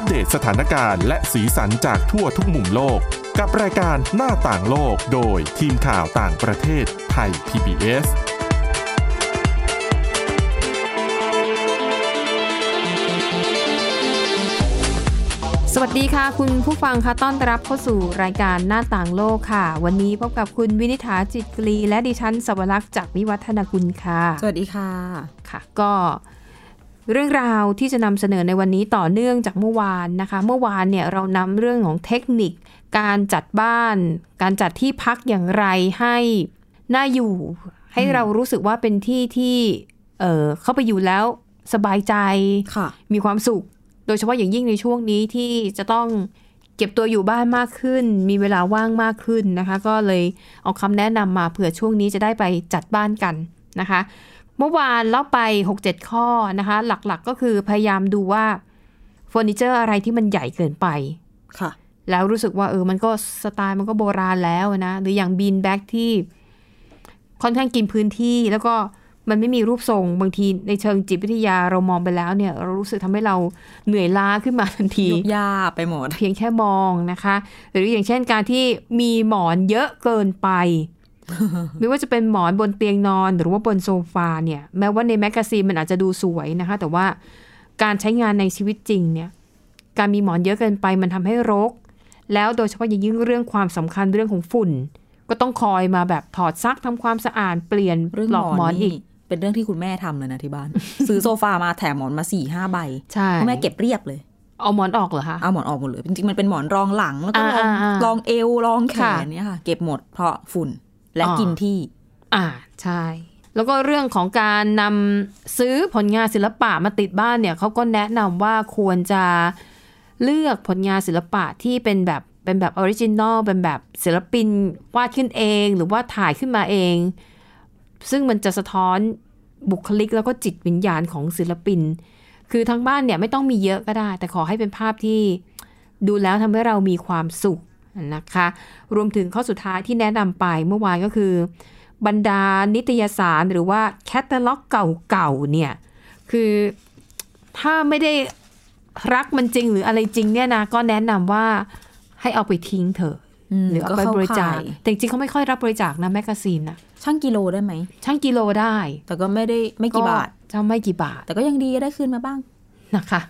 อัปเดตสถานการณ์และสีสันจากทั่วทุกมุมโลก กับรายการหน้าต่างโลกโดยทีมข่าวต่างประเทศไทย PBS สวัสดีค่ะ คุณผู้ฟังคะต้อนรับเข้าสู่รายการหน้าต่างโลกค่ะ วันนี้พบกับคุณวินิษฐาจิตกรีและดิฉันสวรักษ์จากวิวัฒนาคุณค่ะ สวัสดีค่ะ ค่ะ ก็ เรื่องราวที่จะนำเสนอในวันนี้ต่อเนื่องจากเมื่อวานนะคะ เมื่อวานเนี่ยเรานำเรื่องของเทคนิค การจัดบ้าน การจัดที่พักอย่างไรให้น่าอยู่ ให้เรารู้สึกว่าเป็นที่ที่เออเข้าไปอยู่แล้วสบายใจค่ะมีความสุข โดยเฉพาะอย่างยิ่งในช่วงนี้ที่จะต้องเก็บตัวอยู่บ้านมากขึ้น มีเวลาว่างมากขึ้นนะคะ ก็เลยเอาคำแนะนำมาเผื่อช่วงนี้จะได้ไปจัดบ้านกันนะคะ เมื่อวานเล่าไป 6-7 ข้อนะคะ หลักๆก็คือพยายามดูว่าเฟอร์นิเจอร์อะไรที่มันใหญ่เกินไปค่ะ แล้วรู้สึกว่าเออมันก็สไตล์มันก็โบราณแล้วนะ หรืออย่าง bean bag ที่ค่อนข้างกินพื้นที่แล้วก็มันไม่มีรูปทรงบางทีในเชิงจิตวิทยาเรามองไปแล้วเนี่ย เรารู้สึกทำให้เราเหนื่อยล้าขึ้นมาทันทียุบยับไปหมด เพียงแค่มองนะคะ หรืออย่างเช่นการที่มีหมอนเยอะเกินไป ไม่ว่าจะเป็นหมอนบนเตียงนอนหรือว่าบนโซฟาเนี่ย แม้ว่าใน magazine มันอาจจะดูสวยนะคะ แต่ว่าการใช้งานในชีวิตจริงเนี่ย การมีหมอนเยอะเกินไปมันทำให้รก แล้วโดยเฉพาะอย่างยิ่งเรื่องความสำคัญเรื่องของฝุ่น ก็ต้องคอยมาแบบถอดซักทำความสะอาดเปลี่ยนเรื่องหลหอกมหมออนนนี่อีกเป็นเรื่องที่คุณแม่ทำเลยนะที่บ้าน ซื้อโซฟามาแถมหมอนมาสี่ห้าใบใช่คุณแม่เก็บเรียบเลยเอาหมอนออกเหรอคะ เอาหมอนออกหมดเลย จริงๆ มันเป็นหมอนรองหลัง แล้วก็รองอ่าอ่าอ่ารองเอววรองแขค่ะนเนี่ยค่ะ เก็บหมดเพราะฝุ่น และอ๋อกินที่ อ่าใช่ แล้วก็เรื่องของการนำซื้อผลงานศิลปะมาติดบ้านเนี่ยเขาก็แนะนำว่าควรจะเลือกผลงานศิลปะที่เป็นแบบเป็นแบบ original เป็นแบบศิลปินวาดขึ้นเอง หรือว่าถ่ายขึ้นมาเอง ซึ่งมันจะสะท้อนบุคลิกแล้วก็จิตวิญญาณของศิลปิน คือทั้งบ้านเนี่ยไม่ต้องมีเยอะก็ได้ แต่ขอให้เป็นภาพที่ดูแล้วทำให้เรามีความสุข นะคะ รวมถึงข้อสุดท้ายที่แนะนำไปเมื่อวานก็คือ บรรดานิตยสารหรือว่าแคตตาล็อกเก่าๆเนี่ย คือถ้าไม่ได้รักมันจริงหรืออะไรจริงเนี่ยนะ ก็แนะนำว่าให้เอาไปทิ้งเถอะมหรือเอาไปก็เข้าบริจาคข่ายแต่จริงๆเขาไม่ค่อยรับบริจาคนะ magazine นะชั่งกิโลได้ไหมชั่งกิโลได้ แต่ก็ไม่ได้ไม่กี่บาทจะไม่กี่บาท แต่ก็ยังดีได้คืนมาบ้างนะคะ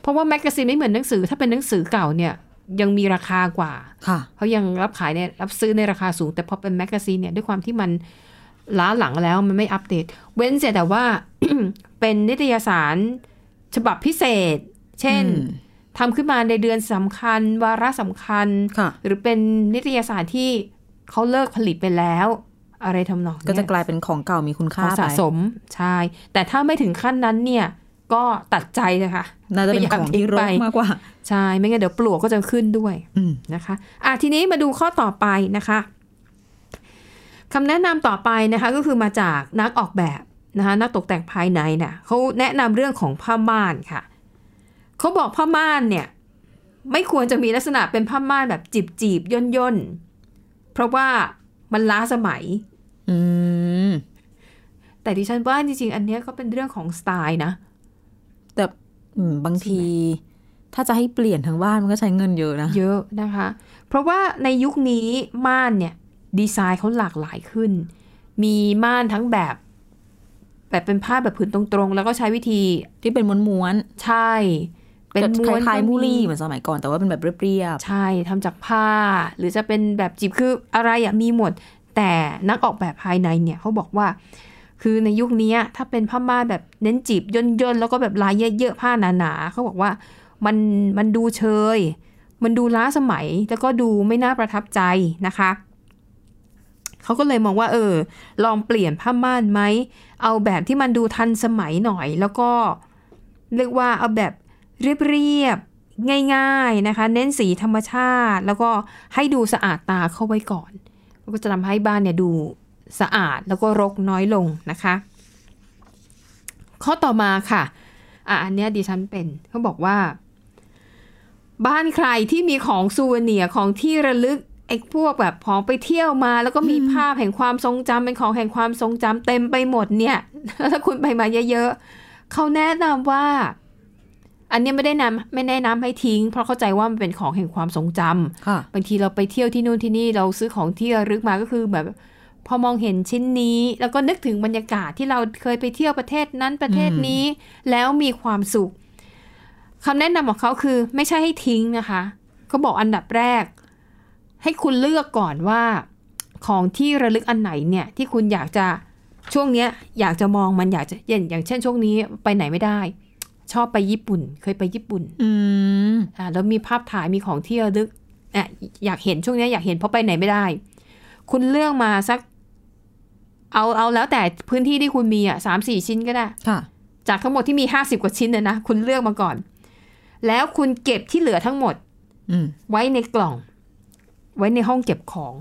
เพราะว่า magazine ไม่เหมือนหนังสือถ้าเป็นหนังสือเก่าเนี่ย ยังมีราคากว่าค่ะเขายังรับขายเนี่ยรับซื้อในราคาสูง แต่พอเป็น magazine เนี่ยด้วยความที่มันล้าหลังแล้วมันไม่อัปเดต เว้นเสียแต่ว่าเป็นนิตยสารฉบับพิเศษ เช่นอืมทำขึ้นมาในเดือนสำคัญ วาระสำคัญค่ะหรือเป็นนิตยสารที่เขาเลิกผลิตไปแล้ว อะไรทำนองก็จะเนี้ยกลายเป็นของเก่ามีคุณขค่าองสะไปสมใช่แต่ถ้าไม่ถึงขั้นนั้นเนี่ย ก็ตัดใจเลยค่ะน่าจะเป็นของที่รกมากกว่า ใช่ ไม่งั้นเดี๋ยวปลวกก็จะขึ้นด้วยอืมนะคะอะทีนี้มาดูข้อต่อไปนะคะคำแนะนำต่อไปนะคะก็คือมาจากนักออกแบบนะคะนักตกแต่งภายในเนี่ยเขาแนะนำเรื่องของผ้าม่านค่ะเขาบอกผ้าม่านเนี่ยไม่ควรจะมีลักษณะเป็นผ้าม่านแบบจีบจีบย่นย่นๆเพราะว่ามันล้าสมัย อืมแต่ดิฉันว่าจริงๆ อันเนี้ยก็เป็นเรื่องของสไตล์นะแต่อืม บางที ถ้าจะให้เปลี่ยนทั้งบ้านมันก็ใช้เงินเยอะนะ เยอะนะคะ เพราะว่าในยุคนี้ม่านเนี่ยดีไซน์เขาหลากหลายขึ้น มีม่านทั้งแบบ แบบเป็นผ้าแบบผืนตรงๆ แล้วก็ใช้วิธีที่เป็นม้วนใช่ๆเป็นก็ม้วนคล้ายๆมูลี่ก็เหมือนสมัยก่อนแต่ว่าเป็นแบบเรียบใช่ทำจากผ้า หรือจะเป็นแบบจีบคืออะไรอะมีหมด แต่นักออกแบบภายในเนี่ยเขาบอกว่า คือในยุคนี้ถ้าเป็นผ้าม่านแบบเน้นจีบย่นๆแล้วก็แบบลายเยอะๆผ้าหนาๆเขาบอกว่ามันมันดูเชย มันดูล้าสมัยแล้วก็ดูไม่น่าประทับใจนะคะเขาก็เลยมองว่าเออ ลองเปลี่ยนผ้าม่านไหมเอาแบบที่มันดูทันสมัยหน่อย แล้วก็เรียกว่าเอาแบบเรียบๆง่าย ๆนะคะ เน้นสีธรรมชาติ แล้วก็ให้ดูสะอาดตาเข้าไว้ก่อน ก็จะทำให้บ้านเนี่ยดู สะอาดแล้วก็รกน้อยลงนะคะ ข้อต่อมาค่ะอะอันเนี้ยดิฉันเป็นเขาบอกว่า บ้านใครที่มีของซูเวเนียร์ของที่ระลึกไอ้พวกแบบของไปเที่ยวมา แล้วก็มีภาพแห่งความทรงจำเป็นของแห่งความทรงจำเต็มไปหมดเนี่ยถ้าคุณไปมาเยอะๆเขาแนะนำว่าอันอันนี้ไม่ได้นำไม่แนะนำให้ทิ้ง เพราะเข้าใจว่ามันเป็นของแห่งความทรงจำค่ะบางทีเราไปเที่ยวที่นู่นที่นี่เราซื้อของที่ระลึกมาก็คือแบบ พอมองเห็นชิ้นนี้ แล้วก็นึกถึงบรรยากาศที่เราเคยไปเที่ยวประเทศนั้นประเทศนี้ แล้วมีความสุขคำแนะนำของเขาคือไม่ใช่ให้ทิ้งนะคะเขาบอกอันดับแรก ให้คุณเลือกก่อนว่า ของที่ระลึกอันไหนเนี่ย ที่คุณอยากจะช่วงเนี้ย อยากจะมองมันอยากจะอย่างอย่างเช่นช่วงนี้ไปไหนไม่ได้ ชอบไปญี่ปุ่น เคยไปญี่ปุ่น อืมอ่าแล้วมีภาพถ่ายมีของที่ระลึกอะอยากเห็นช่วงเนี้ยอยากเห็นเพราะไปไหนไม่ได้ คุณเลือกมาสัก เอาเอาแล้วแต่พื้นที่ที่คุณมีอะสามสี่ชิ้นก็ได้ค่ะจากทั้งหมดที่มีห้าสิบกว่าชิ้นเนี่ยนะคุณเลือกมาก่อน แล้วคุณเก็บที่เหลือทั้งหมดอืมไว้ในกล่อง ไว้ในห้องเก็บของ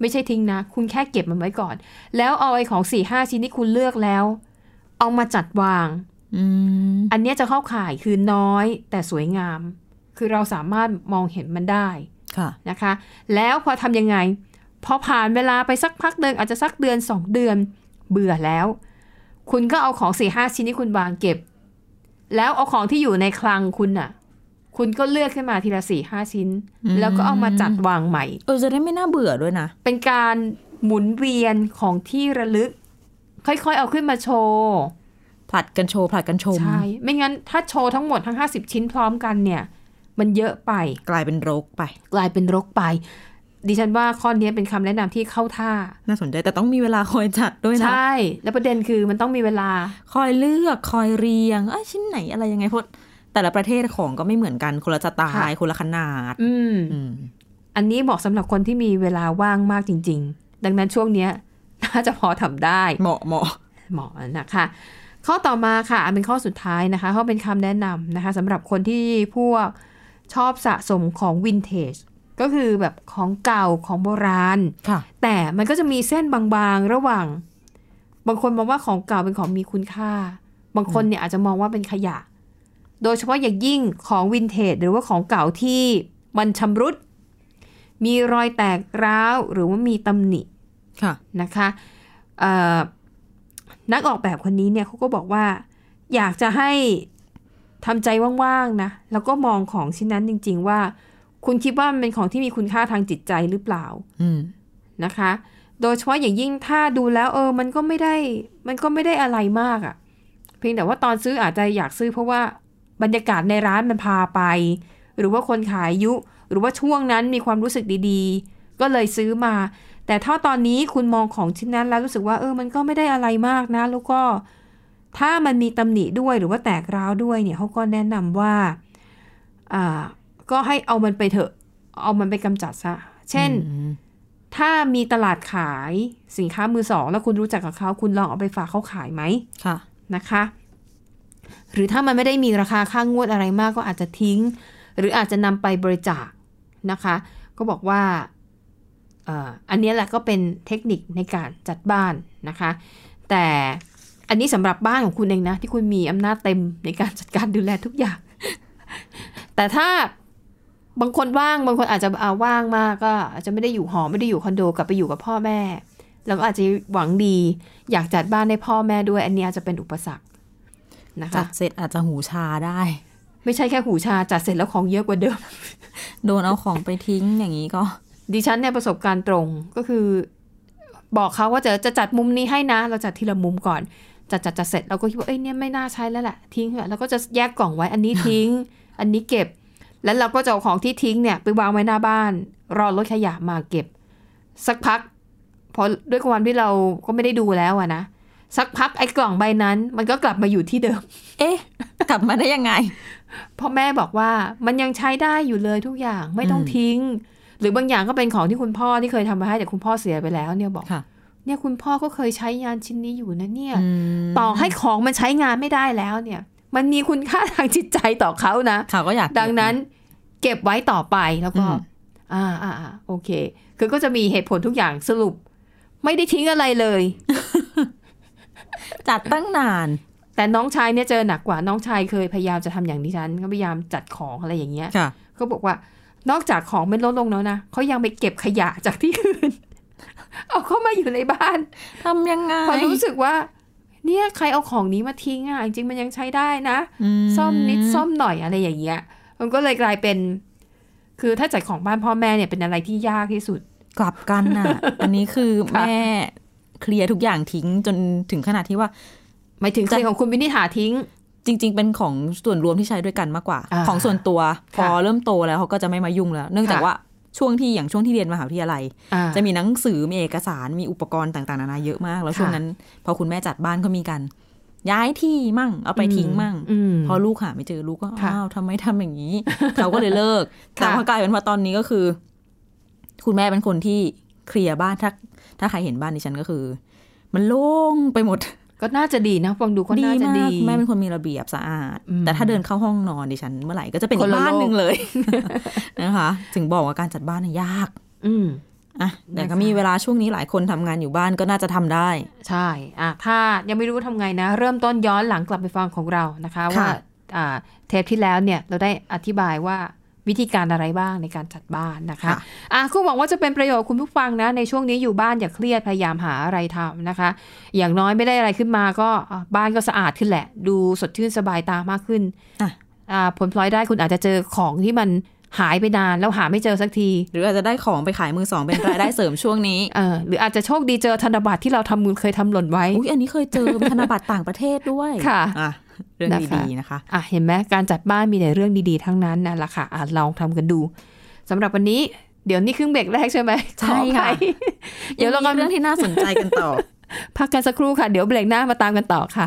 ไม่ใช่ทิ้งนะ คุณแค่เก็บมันไว้ก่อน แล้วเอาไอ้ของสี่ห้าชิ้นที่คุณเลือกแล้ว เอามาจัดวางอืมอันเนี้ยจะเข้าข่ายคือน้อยแต่สวยงาม คือเราสามารถมองเห็นมันได้ค่ะนะคะ แล้วพอทำยังไง พอผ่านเวลาไปสักพักหนึ่งอาจจะสักเดือนสองเดือนเบื่อแล้ว คุณก็เอาของสี่ห้าชิ้นที่คุณวางเก็บ แล้วเอาของที่อยู่ในคลังคุณน่ะ คุณก็เลือกขึ้นมาทีละสี่ห้าชิ้นอืมแล้วก็เอามาจัดวางใหม่ เออจะได้ไม่น่าเบื่อด้วยนะ เป็นการหมุนเวียนของที่ระลึก ค่อยๆ เอาขึ้นมาโชว์ผลัดกันโชว์ผลัดกันชมใช่ไม่งั้นถ้าโชว์ทั้งหมดทั้ง50ชิ้นพร้อมกันเนี่ย มันเยอะไป กลายเป็นรกไป กลายเป็นรกไป ดิฉันว่าข้อนี้เป็นคำแนะนำที่เข้าท่า น่าสนใจแต่ต้องมีเวลาคอยจัดด้วยนะ ใช่ แล้วประเด็นคือมันต้องมีเวลา คอยเลือกคอยเรียงเอ้ยชิ้นไหนอะไรยังไงเพราะแต่ละประเทศของก็ไม่เหมือนกันคนละสไตล์ค่ะคนละขนาดอืมอืมอันนี้เหมาะสำหรับคนที่มีเวลาว่างมากจริง ๆ ดังนั้นช่วงเนี้ยน่าจะพอทำได้ เหมาะเหมาะเหมาะนะคะข้อต่อมาค่ะอันเป็นข้อสุดท้ายนะคะเขาเป็นคำแนะนำนะคะสำหรับคนที่พวกชอบสะสมของวินเทจ ก็คือแบบของเก่าของโบราณค่ะแต่มันก็จะมีเส้นบางๆ ระหว่าง บางคนมองว่าของเก่าเป็นของมีคุณค่า บางคนเนี่ยอาจจะมองว่าเป็นขยะ โดยเฉพาะอย่างยิ่งของวินเทจหรือว่าของเก่าที่มันชำรุด มีรอยแตกร้าวหรือว่ามีตำหนิค่ะนะคะเอ่อนักออกแบบคนนี้เนี่ยเขาก็บอกว่า อยากจะให้ทำใจว่างๆนะ แล้วก็มองของชิ้นนั้นจริง ๆ ว่า คุณคิดว่ามันเป็นของที่มีคุณค่าทางจิตใจหรือเปล่าอืมนะคะ โดยเฉพาะอย่างยิ่งถ้าดูแล้วเออ มันก็ไม่ได้ มันก็ไม่ได้อะไรมากอะ่ะ เพียงแต่ว่าตอนซื้ออาจจะอยากซื้อเพราะว่าบรรยากาศในร้านมันพาไป หรือว่าคนขายยุ หรือว่าช่วงนั้นมีความรู้สึกดีๆ ก็เลยซื้อมา แต่ถ้าตอนนี้คุณมองของชิ้นนั้นแล้วรู้สึกว่าเออ มันก็ไม่ได้อะไรมากนะ แล้วก็ถ้ามันมีตำหนิด้วยหรือว่าแตกร้าวด้วยเนี่ยเขาก็แนะนำว่าอ่า ก็ให้เอามันไปเถอะ เอามันไปกำจัดซะ เช่นอืมถ้ามีตลาดขายสินค้ามือสอง แล้วคุณรู้จักกับเขาคุณลองเอาไปฝากเขาขายไหมค่ะนะคะ หรือถ้ามันไม่ได้มีราคาค่างวดอะไรมากก็อาจจะทิ้ง หรืออาจจะนำไปบริจาคนะคะ ก็บอกว่าเอ่ออันเนี้ยแหละก็เป็นเทคนิคในการจัดบ้านนะคะ แต่อันนี้สำหรับบ้านของคุณเองนะ ที่คุณมีอำนาจเต็มในการจัดการดูแลทุกอย่าง แต่ถ้า บางคนว่างบางคนอาจจะเอาว่างมากก็ อาจจะไม่ได้อยู่หอไม่ได้อยู่คอนโดกลับไปอยู่กับพ่อแม่ แล้วก็อาจจะหวังดี อยากจัดบ้านให้พ่อแม่ด้วย อันนี้อาจจะเป็นอุปสรรคนะจัคะดเสร็จอาจจะหูชาได้ ไม่ใช่แค่หูชาจัดเสร็จแล้วของเยอะกว่าเดิม โดนเอาของไปทิ้งอย่างนี้ก็ ดิฉันเนี่ยประสบการณ์ตรงก็คือ บอกเขาว่าจะจะจัดมุมนี้ให้นะ เราจัดทีละมุมก่อนจัดจัดจัดเสร็จเราก็คิดว่าเอ้ยเนี่ยไม่น่าใช้แล้วแหละทิ้งเถอะแล้วก็จะแยกกล่องไว้อันนี้ทิ้ง อันนี้เก็บ แล้วเราก็จะเอาของที่ทิ้งเนี่ยไปวางไว้หน้าบ้าน รอรถขยะมาเก็บ สักพักพอด้วยความที่เราก็ไม่ได้ดูแล้วอะนะสักพักไอ้กล่องใบนั้น มันก็กลับมาอยู่ที่เดิม เอ๊ะ กลับมาได้ยังไงพ่อแม่บอกว่ามันยังใช้ได้อยู่เลยทุกอย่างไม่ต้องอืมทิ้ง หรือบางอย่างก็เป็นของที่คุณพ่อที่เคยทำมาให้แต่คุณพ่อเสียไปแล้วเนี่ยบอกค่ะเนี่ยคุณพ่อก็เคยใช้งานชิ้นนี้อยู่นะเนี่ยอืมต่อให้ของมันใช้งานไม่ได้แล้วเนี่ย มันมีคุณค่าทางจิตใจต่อเขานะเขาก็อยากเก็บดังนั้น เก็บไว้ต่อไปแล้วก็อืมอ่าอ่าอ่าโอเค คือก็จะมีเหตุผลทุกอย่างสรุป ไม่ได้ทิ้งอะไรเลย จัดตั้งนาน แต่น้องชายเนี่ยเจอหนักกว่าน้องชายเคยพยายามจะทำอย่างดิฉัน ก็พยายามจัดของอะไรอย่างเงี้ยค่ะเขาบอกว่านอกจากของไม่ลดลงแล้วนะเขายังไปเก็บขยะจากที่อื่นเอาเข้ามาอยู่ในบ้านทำยังไงพอรู้สึกว่า เนี่ยใครเอาของนี้มาทิ้งอะจริงๆมันยังใช้ได้นะมซ่อมนิดซ่อมหน่อยอะไรอย่างเงี้ย มันก็เลยกลายเป็น คือถ้าจัดของบ้านพ่อแม่เนี่ยเป็นอะไรที่ยากที่สุด กลับกันน่ะ อันนี้คือค่ะแม่เคลียร์ทุกอย่างทิ้งจนถึงขนาดที่ว่าหมายถึงเคลของคุณวินิษฐาทิ้ง จริง ๆ เป็นของส่วนรวมที่ใช้ด้วยกันมากกว่าอ่าของส่วนตัว พอค่ะเริ่มโตแล้วเขาก็จะไม่มายุ่งแล้ว เนื่องจากค่ะว่าช่วงที่อย่างช่วงที่เรียนมหาวิทยาลัยอ่าจะมีหนังสือมีเอกสารมีอุปกรณ์ต่างๆนานาเยอะมาก แล้วค่ะช่วงนั้น พอคุณแม่จัดบ้านก็มีกัน ย้ายที่มั่ง เอาไปทิ้งมั่งอืมพอลูกหาไม่เจอลูกก็ค่ะอ้าวทำไมทำอย่างนี้ เขาก็เลยเลิก แต่ค่ะพอกลายเป็นว่าตอนนี้ก็คือ คุณแม่เป็นคนที่เคลียร์บ้านถ้า ถ้าใครเห็นบ้านดิฉันก็คือ มันโล่งไปหมด ก็น่าจะดีนะฟังดูก็ดีน่าจะมากดีคุณแม่เป็นคนมีระเบียบสะอาดอืมแต่ถ้าเดินเข้าห้องนอนดิฉัน เมื่อไหร่ก็จะเป็นคนละบ้านหนึ่งโลกเลยนะคะ ถึงบอกว่าการจัดบ้านน่ะยาก อืม อะแต่ก็นะคะมีเวลาช่วงนี้หลายคนทำงานอยู่บ้านก็น่าจะทำได้ ใช่อะถ้ายังไม่รู้ทำไงนะ เริ่มต้นย้อนหลังกลับไปฟังของเรานะคะค่ะว่าอ่าเทปที่แล้วเนี่ยเราได้อธิบายว่าวิธีการอะไรบ้างในการจัดบ้านนะคะอะคุณหวังว่าจะเป็นประโยชน์คุณผู้ฟังนะ ในช่วงนี้อยู่บ้านอย่าเครียดพยายามหาอะไรทำนะคะ อย่างน้อยไม่ได้อะไรขึ้นมาก็อะบ้านก็สะอาดขึ้นแหละ ดูสดชื่นสบายตามากขึ้นอะอ่าผลพลอยได้คุณอาจจะเจอของที่มัน หายไปนานแล้วหาไม่เจอสักที หรืออาจจะได้ของไปขายมือสองเป็นรายได้เสริมช่วงนี้เออหรืออาจจะโชคดีเจอธนบัตรที่เราทำมือเคยทำหล่นไว้ อุ้ยอันนี้เคยเจอธนบัตรต่างประเทศด้วยค่ะอะเรื่องนะคะดีๆนะคะอะเห็นไหมการจัดบ้านมีแต่เรื่องดีๆทั้งนั้นนั่นแหละค่ะอะลองทำกันดูสำหรับวันนี้เดี๋ยวนี่ครึ่งเบรกแรกใช่ไหมใช่ค่ะขออภัยเดี๋ยวเราก็ก็เรื่องที่น่าสนใจกันต่อ พักกันสักครู่ค่ะ เดี๋ยวเบรกหน้ามาตามกันต่อค่ะ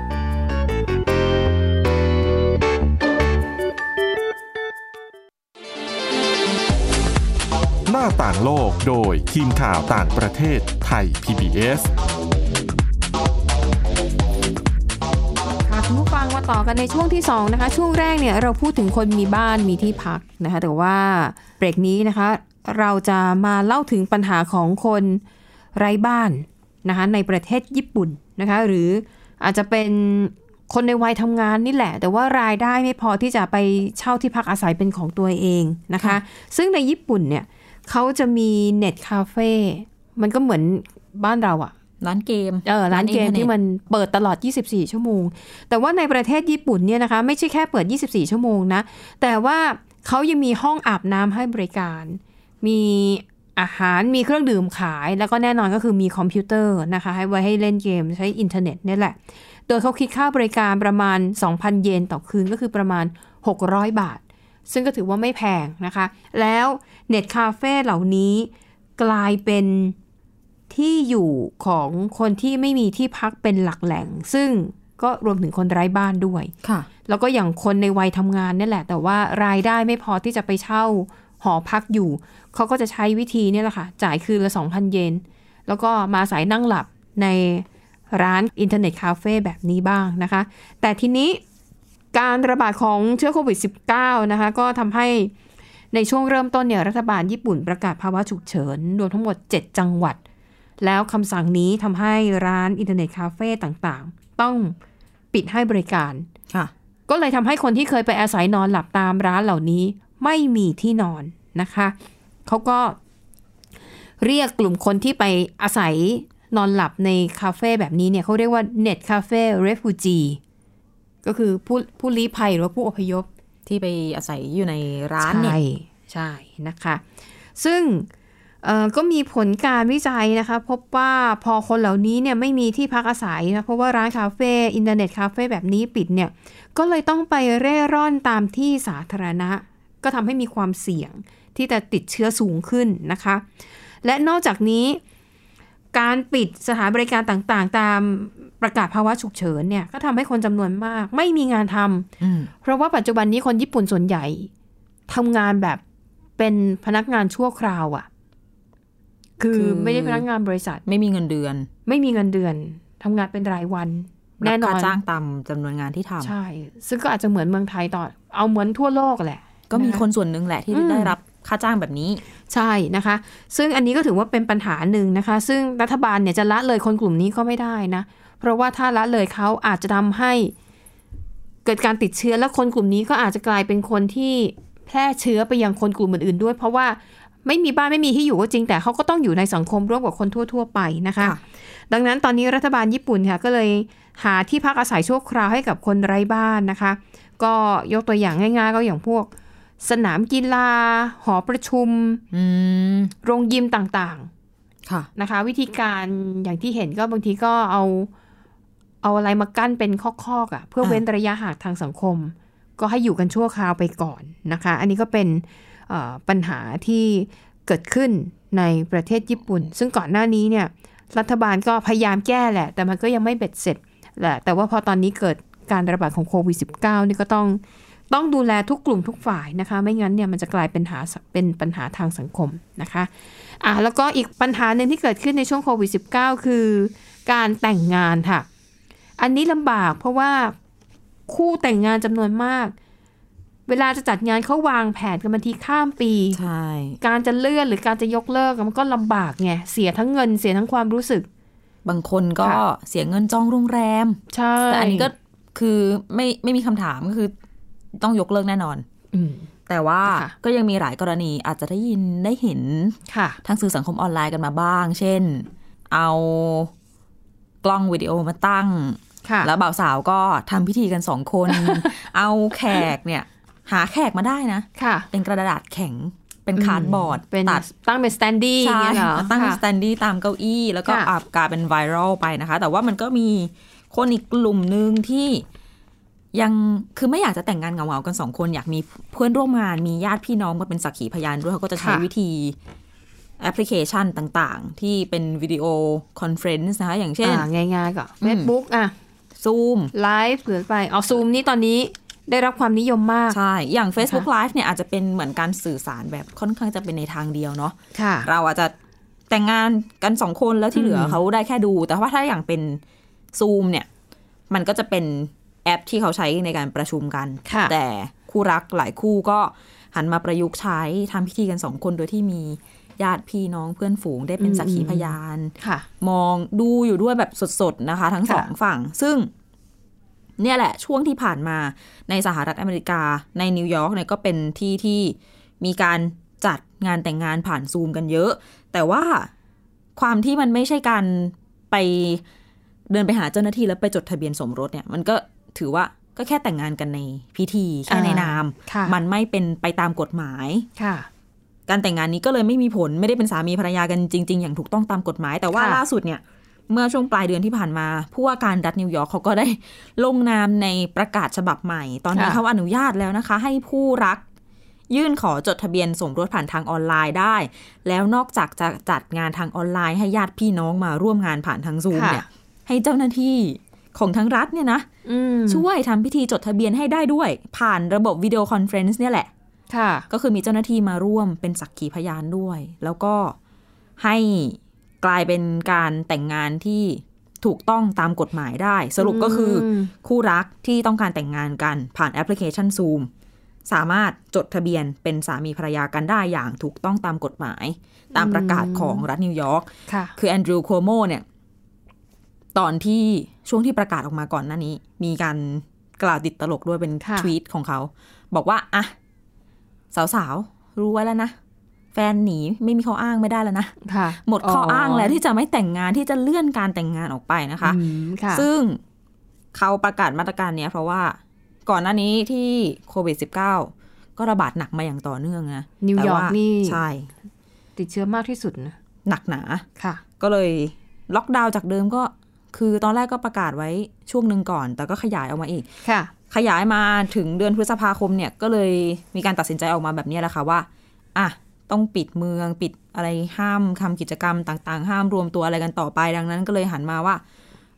าต่างโลกโดยทีมข่าวต่างประเทศไทย PBS ค่ะคุณผู้ฟังมาต่อกันในช่วงที่2นะคะช่วงแรกเนี่ยเราพูดถึงคนมีบ้านมีที่พักนะคะแต่ว่าเบรกนี้นะคะ เราจะมาเล่าถึงปัญหาของคนไร้บ้านนะคะในประเทศญี่ปุ่นนะคะหรืออาจจะเป็นคนในวัยทำงานนี่แหละ แต่ว่ารายได้ไม่พอที่จะไปเช่าที่พักอาศัยเป็นของตัวเองนะคะ ซึ่งในญี่ปุ่นเนี่ย เขาจะมี net cafe มันก็เหมือนบ้านเราอะร้านเกม เออ ร้านเกมอิทอร์เน็ตมันเปิดตลอด 24 ชั่วโมง แต่ว่าในประเทศญี่ปุ่นเนี่ยนะคะ ไม่ใช่แค่เปิด 24 ชั่วโมงนะ แต่ว่าเขายังมีห้องอาบน้ำให้บริการ มีอาหาร มีเครื่องดื่มขาย แล้วก็แน่นอนก็คือมีคอมพิวเตอร์นะคะ ให้ไว้ให้เล่นเกมใช้อินเทอร์เน็ตเนี่ยแหละ โดยเขาคิดค่าบริการประมาณ 2,000 เยนต่อคืนก็คือประมาณ 600 บาท ซึ่งก็ถือว่าไม่แพงนะคะ แล้ว net cafe เหล่านี้กลายเป็นที่อยู่ของคนที่ไม่มีที่พักเป็นหลักแหล่ง ซึ่งก็รวมถึงคนไร้บ้านด้วยค่ะ แล้วก็อย่างคนในวัยทำงานนี่แหละ แต่ว่ารายได้ไม่พอที่จะไปเช่าหอพักอยู่ เขาก็จะใช้วิธีนี่แหละค่ะ จ่ายคืนละ 2,000 เยน แล้วก็มาอาศัยนั่งหลับในร้านอินเทอร์เน็ตคาเฟ่แบบนี้บ้างนะคะ แต่ทีนี้ การระบาดของเชื้อโควิด -19 นะคะก็ทำให้ในช่วงเริ่มต้นเนี่ยรัฐบาลญี่ปุ่นประกาศภาวะฉุกเฉินรวมทั้งหมด 7 จังหวัด แล้วคำสั่งนี้ทำให้ร้านอินเทอร์เน็ตคาเฟ่ต่างๆ ต้องปิดให้บริการค่ะก็เลยทำให้คนที่เคยไปอาศัยนอนหลับตามร้านเหล่านี้ไม่มีที่นอนนะคะเขาก็เรียกกลุ่มคนที่ไปอาศัยนอนหลับในคาเฟ่แบบนี้เนี่ยเขาเรียกว่า net cafe refugee ก็คือผู้ผู้ลี้ภัยหรือว่าผู้อพยพที่ไปอาศัยอยู่ในร้านเนี่ย ใช่ใช่นะคะ ซึ่งเอ่อก็มีผลการวิจัยนะคะ พบว่าพอคนเหล่านี้เนี่ยไม่มีที่พักอาศัยนะเพราะว่าร้านคาเฟ่อินเทอร์เน็ตคาเฟ่แบบนี้ปิดเนี่ย ก็เลยต้องไปเร่ร่อนตามที่สาธารณะ ก็ทำให้มีความเสี่ยงที่จะติดเชื้อสูงขึ้นนะคะ และนอกจากนี้ การปิดสถานบริการต่างๆ ตามประกาศภาวะฉุกเฉินเนี่ยก็ทำให้คนจำนวนมาก ไม่มีงานทำอืมเพราะว่าปัจจุบันนี้คนญี่ปุ่นส่วนใหญ่ทำงานแบบเป็นพนักงานชั่วคราวอะ่ะคือคือไม่ได้พนักงานบริษัท ไม่มีเงินเดือน ไม่มีเงินเดือนทำงานเป็นรายวัน แน่นอนรับค่าจ้างตามจำนวนงานที่ทำใช่ ซึ่งก็อาจจะเหมือนเมืองไทยตอนเอาเหมือนทั่วโลกแหละ ก็มีะะคนส่วนหนึ่งแหละที่อืมได้รับ ค่าจ้างแบบนี้ ใช่นะคะ ซึ่งอันนี้ก็ถือว่าเป็นปัญหาหนึ่งนะคะ ซึ่งรัฐบาลเนี่ยจะละเลยคนกลุ่มนี้ก็ไม่ได้นะ เพราะว่าถ้าละเลยเขาอาจจะทำให้ เกิดการติดเชื้อและคนกลุ่มนี้ก็อาจจะกลายเป็นคนที่แพร่เชื้อไปยังคนกลุ่มอื่นๆด้วย เพราะว่าไม่มีบ้านไม่มีที่อยู่ก็จริงแต่เขาก็ต้องอยู่ในสังคมร่วมกับคนทั่ว ๆ ไปนะคะค่ะดังนั้นตอนนี้รัฐบาลญี่ปุ่นค่ะก็เลยหาที่พักอาศัยชั่วคราวให้กับคนไร้บ้านนะคะ ก็ยกตัวอย่างง่าย ๆ ก็อย่างพวก สนามกีฬา หอประชุมอืมโรงยิมต่างค่ะๆนะคะ วิธีการอย่างที่เห็นก็บางทีก็เอาเอาอะไรมากั้นเป็นข้อกๆอะ่ะ เพื่ออ่าเว้นระยะห่างทางสังคม ก็ให้อยู่กันชั่วคราวไปก่อนนะคะ อันนี้ก็เป็นเอ่อปัญหาที่เกิดขึ้นในประเทศญี่ปุ่น ซึ่งก่อนหน้านี้เนี่ย รัฐบาลก็พยายามแก้แหละ แต่มันก็ยังไม่เบ็ดเสร็จแหละแต่ว่าพอตอนนี้เกิดการระบาดของโควิด -19 นี่ก็ต้อง ต้องดูแลทุกกลุ่มทุกฝ่ายนะคะ ไม่งั้นเนี่ยมันจะกลายเป็นหาเป็นปัญหาทางสังคมนะคะอะแล้วก็อีกปัญหาหนึ่งที่เกิดขึ้นในช่วงโควิด -19 คือการแต่งงานค่ะ อันนี้ลำบากเพราะว่าคู่แต่งงานจำนวนมาก เวลาจะจัดงานเขาวางแผนกันบางทีข้ามปี ใช่ การจะเลื่อนหรือการจะยกเลิกมันก็ลำบากไง เสียทั้งเงินเสียทั้งความรู้สึก บางคนก็ค่ะเสียเงินจองโรงแรม ใช่ แต่อันนี้ก็คือไม่ไม่มีคำถามก็คือ ต้องยกเลิกแน่นอนอืมแต่ว่าค่ะก็ยังมีหลายกรณีอาจจะได้ยินได้เห็นค่ะทางสื่อสังคมออนไลน์กันมาบ้าง เช่น เอากล้องวิดีโอมาตั้งค่ะแล้วบ่าวสาวก็ทำพิธีกันสองคน เอาแขกเนี่ย หาแขกมาได้นะเป็นค่ะ เป็นกระดาษแข็งเป็น cardboard เป็นตัดตั้งเป็น standee ใช่เงี้ยเหรอตั้งค่ะ standee ตามเก้าอี้ แล้วก็ค่ะอับกลายเป็น viral ไปนะคะ แต่ว่ามันก็มีคนอีกกลุ่มหนึ่งที่ ยังคือไม่อยากจะแต่งงานเหงาๆกันสองคน อยากมีเพื่อนร่วมงานมีญาติพี่น้องมาเป็นสักขีพยานด้วยเขาก็จะใช้ค่ะวิธีแอปพลิเคชันต่างๆ ที่เป็น video conference นะคะ อย่างเช่นอ่าง่ายๆก็อืม Facebook อะซูมไลฟ์หรือไปเอาซูมนี่ตอนนี้ได้รับความนิยมมาก ใช่ อย่าง Facebook Live เนี่ยอาจจะเป็นเหมือนการสื่อสารแบบค่อนข้างจะเป็นในทางเดียวเนาะค่ะเราอาจจะแต่งงานกันสองคนแล้วที่เหลืออืมเขาได้แค่ดู แต่ว่าถ้าอย่างเป็นซูมเนี่ย มันก็จะเป็น แอปที่เขาใช้ในการประชุมกันค่ะแต่คู่รักหลายคู่ก็หันมาประยุกต์ใช้ทำพิธีกันสองคนโดยที่มีญาติพี่น้องเพื่อนฝูงได้เป็นสักขีพยานค่ะมองดูอยู่ด้วยแบบสดๆนะคะ ทั้งสองค่ะฝั่ง ซึ่ง เนี่ยแหละ ช่วงที่ผ่านมาในสหรัฐอเมริกาในนิวยอร์กเนี่ยก็เป็นที่ที่มีการจัดงานแต่งงานผ่านซูมกันเยอะ แต่ว่าความที่มันไม่ใช่การไปเดินไปหาเจ้าหน้าที่แล้วไปจดทะเบียนสมรสเนี่ย มันก็ ถือว่าก็แค่แต่งงานกันในพิธีแค่ในนามค่ะมันไม่เป็นไปตามกฎหมายค่ะ การแต่งงานนี้ก็เลยไม่มีผลไม่ได้เป็นสามีภรรยากันจริง ๆ อย่างถูกต้องตามกฎหมาย แต่ว่าค่ะล่าสุดเนี่ย เมื่อช่วงปลายเดือนที่ผ่านมา ผู้ว่าการรัฐนิวยอร์กเขาก็ได้ลงนามในประกาศฉบับใหม่ ตอนนี้ค่ะเขาอนุญาตแล้วนะคะ ให้ผู้รักยื่นขอจดทะเบียนสมรสผ่านทางออนไลน์ได้ แล้วนอกจากจะจัดงานทางออนไลน์ให้ญาติพี่น้องมาร่วมงานผ่านทางซูมค่ะเนี่ย ให้เจ้าหน้าที่ ของทั้งรัฐเนี่ยนะอืมช่วยทำพิธีจดทะเบียนให้ได้ด้วย ผ่านระบบ video conference เนี่ยแหละ ค่ะ ก็คือมีเจ้าหน้าที่มาร่วมเป็นสักขีพยานด้วย แล้วก็ให้กลายเป็นการแต่งงานที่ถูกต้องตามกฎหมายได้ สรุปก็คืออมคู่รักที่ต้องการแต่งงานกันผ่านแอปพลิเคชัน Zoom สามารถจดทะเบียนเป็นสามีภรรยากันได้อย่างถูกต้องตามกฎหมาย ตามประกาศของรัฐนิวยอร์กค่ะคือแอนดรูว์โคโมเนี่ย ตอนที่ช่วงที่ประกาศออกมาก่อนหน้านี้ มีการกล่าวติดตลกด้วยเป็นค่ะทวีตของเขา บอกว่าอะสาวๆ รู้ไว้แล้วนะ แฟนหนีไม่มีข้ออ้างไม่ได้แล้วนะค่ะหมดข้อออ้างแล้วที่จะไม่แต่งงานที่จะเลื่อนการแต่งงานออกไปนะคะอืมค่ะซึ่งเขาประกาศมาตรการเนี้ยเพราะว่าก่อนหน้านี้ที่โควิด -19 ก็ระบาดหนักมาอย่างต่อเนื่องนะนิวยอร์กแต่านี่ใช่ ติดเชื้อมากที่สุดนะหนักหนาค่ะ ก็เลยล็อกดาวน์จากเดิมก็ คือตอนแรกก็ประกาศไว้ช่วงหนึ่งก่อน แต่ก็ขยายออกมาอีกค่ะ ขยายมาถึงเดือนพฤษภาคมเนี่ยก็เลยมีการตัดสินใจออกมาแบบนี้แหละค่ะว่าอะต้องปิดเมืองปิดอะไรห้ามทำกิจกรรมต่างๆ ห้ามรวมตัวอะไรกันต่อไปดังนั้นก็เลยหันมาว่า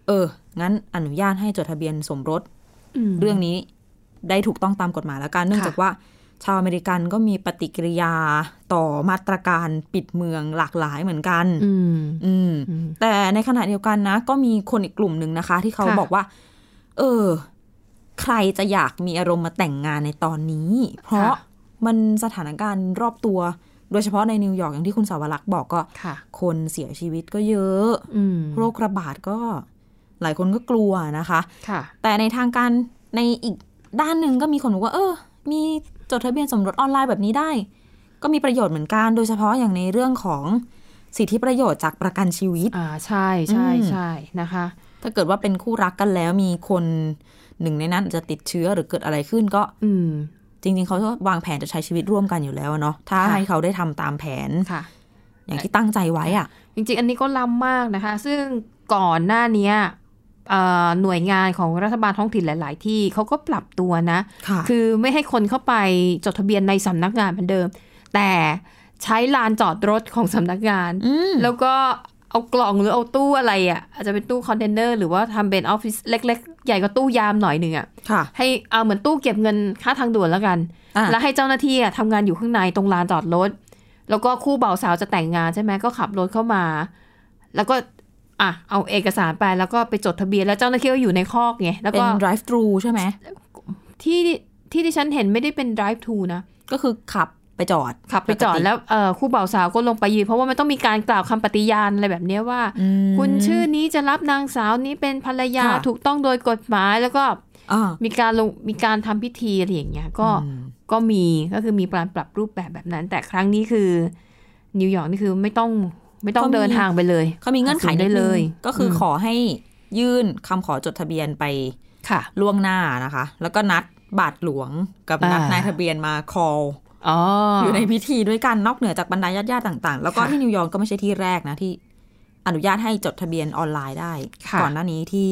เออ งั้นอนุญาตให้จดทะเบียนสมรสเรื่องนี้ได้ถูกต้องตามกฎหมายแล้วกันเนื่องค่ะจากว่า ชาวอเมริกันก็มีปฏิกิริยาต่อมาตรการปิดเมืองหลากหลายเหมือนกันอืมอืมอืมแต่ในขณะเดียวกันนะ ก็มีคนอีกกลุ่มหนึ่งนะคะ ที่เขาค่ะบอกว่า เออ ใครจะอยากมีอารมณ์มาแต่งงานในตอนนี้ เพราะมันสถานการณ์รอบตัว โดยเฉพาะในนิวยอร์กอย่างที่คุณสาวรักษ์บอกก็ค่ะคนเสียชีวิตก็เยอะอืมโรคระบาดก็ หลายคนก็กลัวนะคะค่ะแต่ในทางการในอีกด้านหนึ่งก็มีคนบอกว่า เออ มี จดทะเบียนสมรสออนไลน์แบบนี้ได้ ก็มีประโยชน์เหมือนกัน โดยเฉพาะอย่างในเรื่องของสิทธิประโยชน์จากประกันชีวิต อ่าใช่ใช่อืมใช่นะคะ ถ้าเกิดว่าเป็นคู่รักกันแล้วมีคนหนึ่งในนั้นจะติดเชื้อหรือเกิดอะไรขึ้นก็ อืม จริง ๆ เขาก็วางแผนจะใช้ชีวิตร่วมกันอยู่แล้วเนาะถ้าค่ะให้เขาได้ทำตามแผน ค่ะ อย่างที่ตั้งใจไว้อะจริงๆ อันนี้ก็ล้ำมากนะคะ ซึ่งก่อนหน้าเนี้ยเอ่อ หน่วยงานของรัฐบาลท้องถิ่นหลาย ๆ ที่เขาก็ปรับตัวนะค่ะคือไม่ให้คนเข้าไปจดทะเบียนในสำนักงานเหมือนเดิม แต่ใช้ลานจอดรถของสำนักงานอืมแล้วก็เอากล่องหรือเอาตู้อะไรอะอาจจะเป็นตู้คอนเทนเนอร์หรือว่าทำเป็นออฟฟิศเล็ก ๆ ใหญ่กว่าตู้ยามหน่อยหนึ่งอะค่ะให้เอาเหมือนตู้เก็บเงินค่าทางด่วนแล้วกันอะแล้วให้เจ้าหน้าที่อะทำงานอยู่ข้างในตรงลานจอดรถ แล้วก็คู่บ่าวสาวจะแต่งงานใช่ไหมก็ขับรถเข้ามา แล้วก็ อะเอาเอกสารไปแล้วก็ไปจดทะเบียนแล้วเจ้าหน้าที่ก็อยู่ในคอกไงแล้วเป็นก็ drive thru ใช่ไหมที่ที่ที่ฉันเห็นไม่ได้เป็น drive to นะ ก็คือขับไปจอดขับไปจอดปกติแล้วเอ่อคู่บ่าวสาวก็ลงไปยืนเพราะว่ามันต้องมีการกล่าวคำปฏิญาณอะไรแบบเนี้ยว่าอืมคุณชื่อนี้จะรับนางสาวนี้เป็นภรรยาค่ะถูกต้องโดยกฎหมายแล้วก็อ่ามีการลงมีการทำพิธีอะไรอย่างเงี้ยก็อืมก็มีก็คือมีการปรับรูปแบบแบบนั้น แต่ครั้งนี้คือนิวยอร์กนี่คือไม่ต้อง ไม่ต้องเขามีเดินทางไปเลยเขามีเงื่อนไขตัดสินได้นิดนึงเลย ก็คืออมขอให้ยื่นคำขอจดทะเบียนไปค่ะ ล่วงหน้านะคะ แล้วก็นัดบาทหลวงกับนัดอ่านายทะเบียนมา call อ๋อออยู่ในพิธีด้วยกันนอกเหนือจากบรรดาญาติญาติๆต่าง ๆ แล้วก็ค่ะที่นิวยอร์กก็ไม่ใช่ที่แรกนะที่ อนุญาตให้จดทะเบียนออนไลน์ได้ค่ะก่อนหน้านี้ที่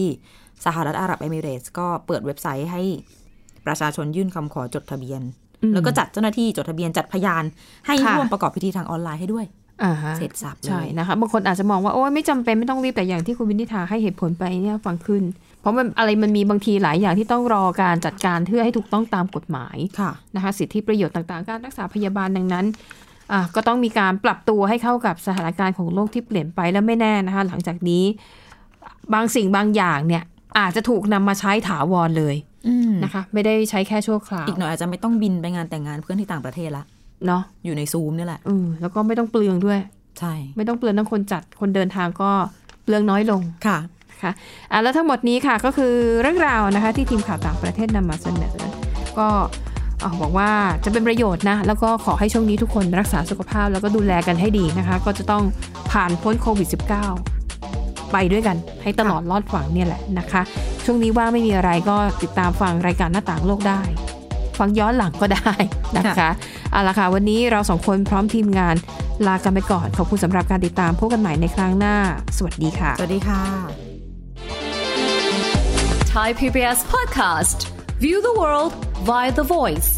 สหรัฐอาหรับเอมิเรตส์ก็เปิดเว็บไซต์ให้ประชาชนยื่นคำขอจดทะเบียนอืมแล้วก็จัดเจ้าหน้าที่จดทะเบียนจัดพยาน ให้ค่ะร่วมประกอบพิธีทางออนไลน์ให้ด้วยอ่าฮะ เสร็จสับเลใช่ยนะคะบางคนอาจจะมองว่าโอ้ยไม่จำเป็นไม่ต้องรีบแต่อย่างที่คุณวินิธาให้เหตุผลไปเนี่ยฟังขึ้น เพราะมันอะไรมันมีบางทีหลายอย่างที่ต้องรอการจัดการเพื่อให้ถูกต้องตามกฎหมายค่ะนะคะสิทธิประโยชน์ต่างๆ การรักษาพยาบาลดังนั้นอะก็ต้องมีการปรับตัวให้เข้ากับสถานการณ์ของโลกที่เปลี่ยนไปแล้วไม่แน่นะคะ หลังจากนี้บางสิ่งบางอย่างเนี่ยอาจจะถูกนำมาใช้ถาวรเลยอืมนะคะ ไม่ได้ใช้แค่ชั่วคราวอีกหน่อยอาจจะไม่ต้องบินไปงานแต่งงานเพื่อนที่ต่างประเทศละ เนาะอยู่ในซูมนี่แหละอืมแล้วก็ไม่ต้องเปลืองด้วย ใช่ ไม่ต้องเปลืองทั้งคนจัดคนเดินทางก็เปลืองน้อยลงค่ะค่ะอะแล้วทั้งหมดนี้ค่ะก็คือเรื่องราวนะคะ ที่ทีมข่าวต่างประเทศนำมาเสนอ ก็อะบอกว่าจะเป็นประโยชน์นะ แล้วก็ขอให้ช่วงนี้ทุกคนรักษาสุขภาพแล้วก็ดูแลกันให้ดีนะคะ ก็จะต้องผ่านพ้นโควิด -19 ไปด้วยกันให้ตลอดรอดฝั่งเนี่ยแหละนะคะ ช่วงนี้ว่างไม่มีอะไรก็ติดตามฟังรายการหน้าต่างโลกได้ ฟังย้อนหลังก็ได้นะคะเอาละค่ะวันนี้เราสองคนพร้อมทีมงานลากันไปก่อน ขอบคุณสำหรับการติดตามพบกันใหม่ในครั้งหน้า สวัสดีค่ะ สวัสดีค่ะ Thai PBS podcast. View the world via the voice.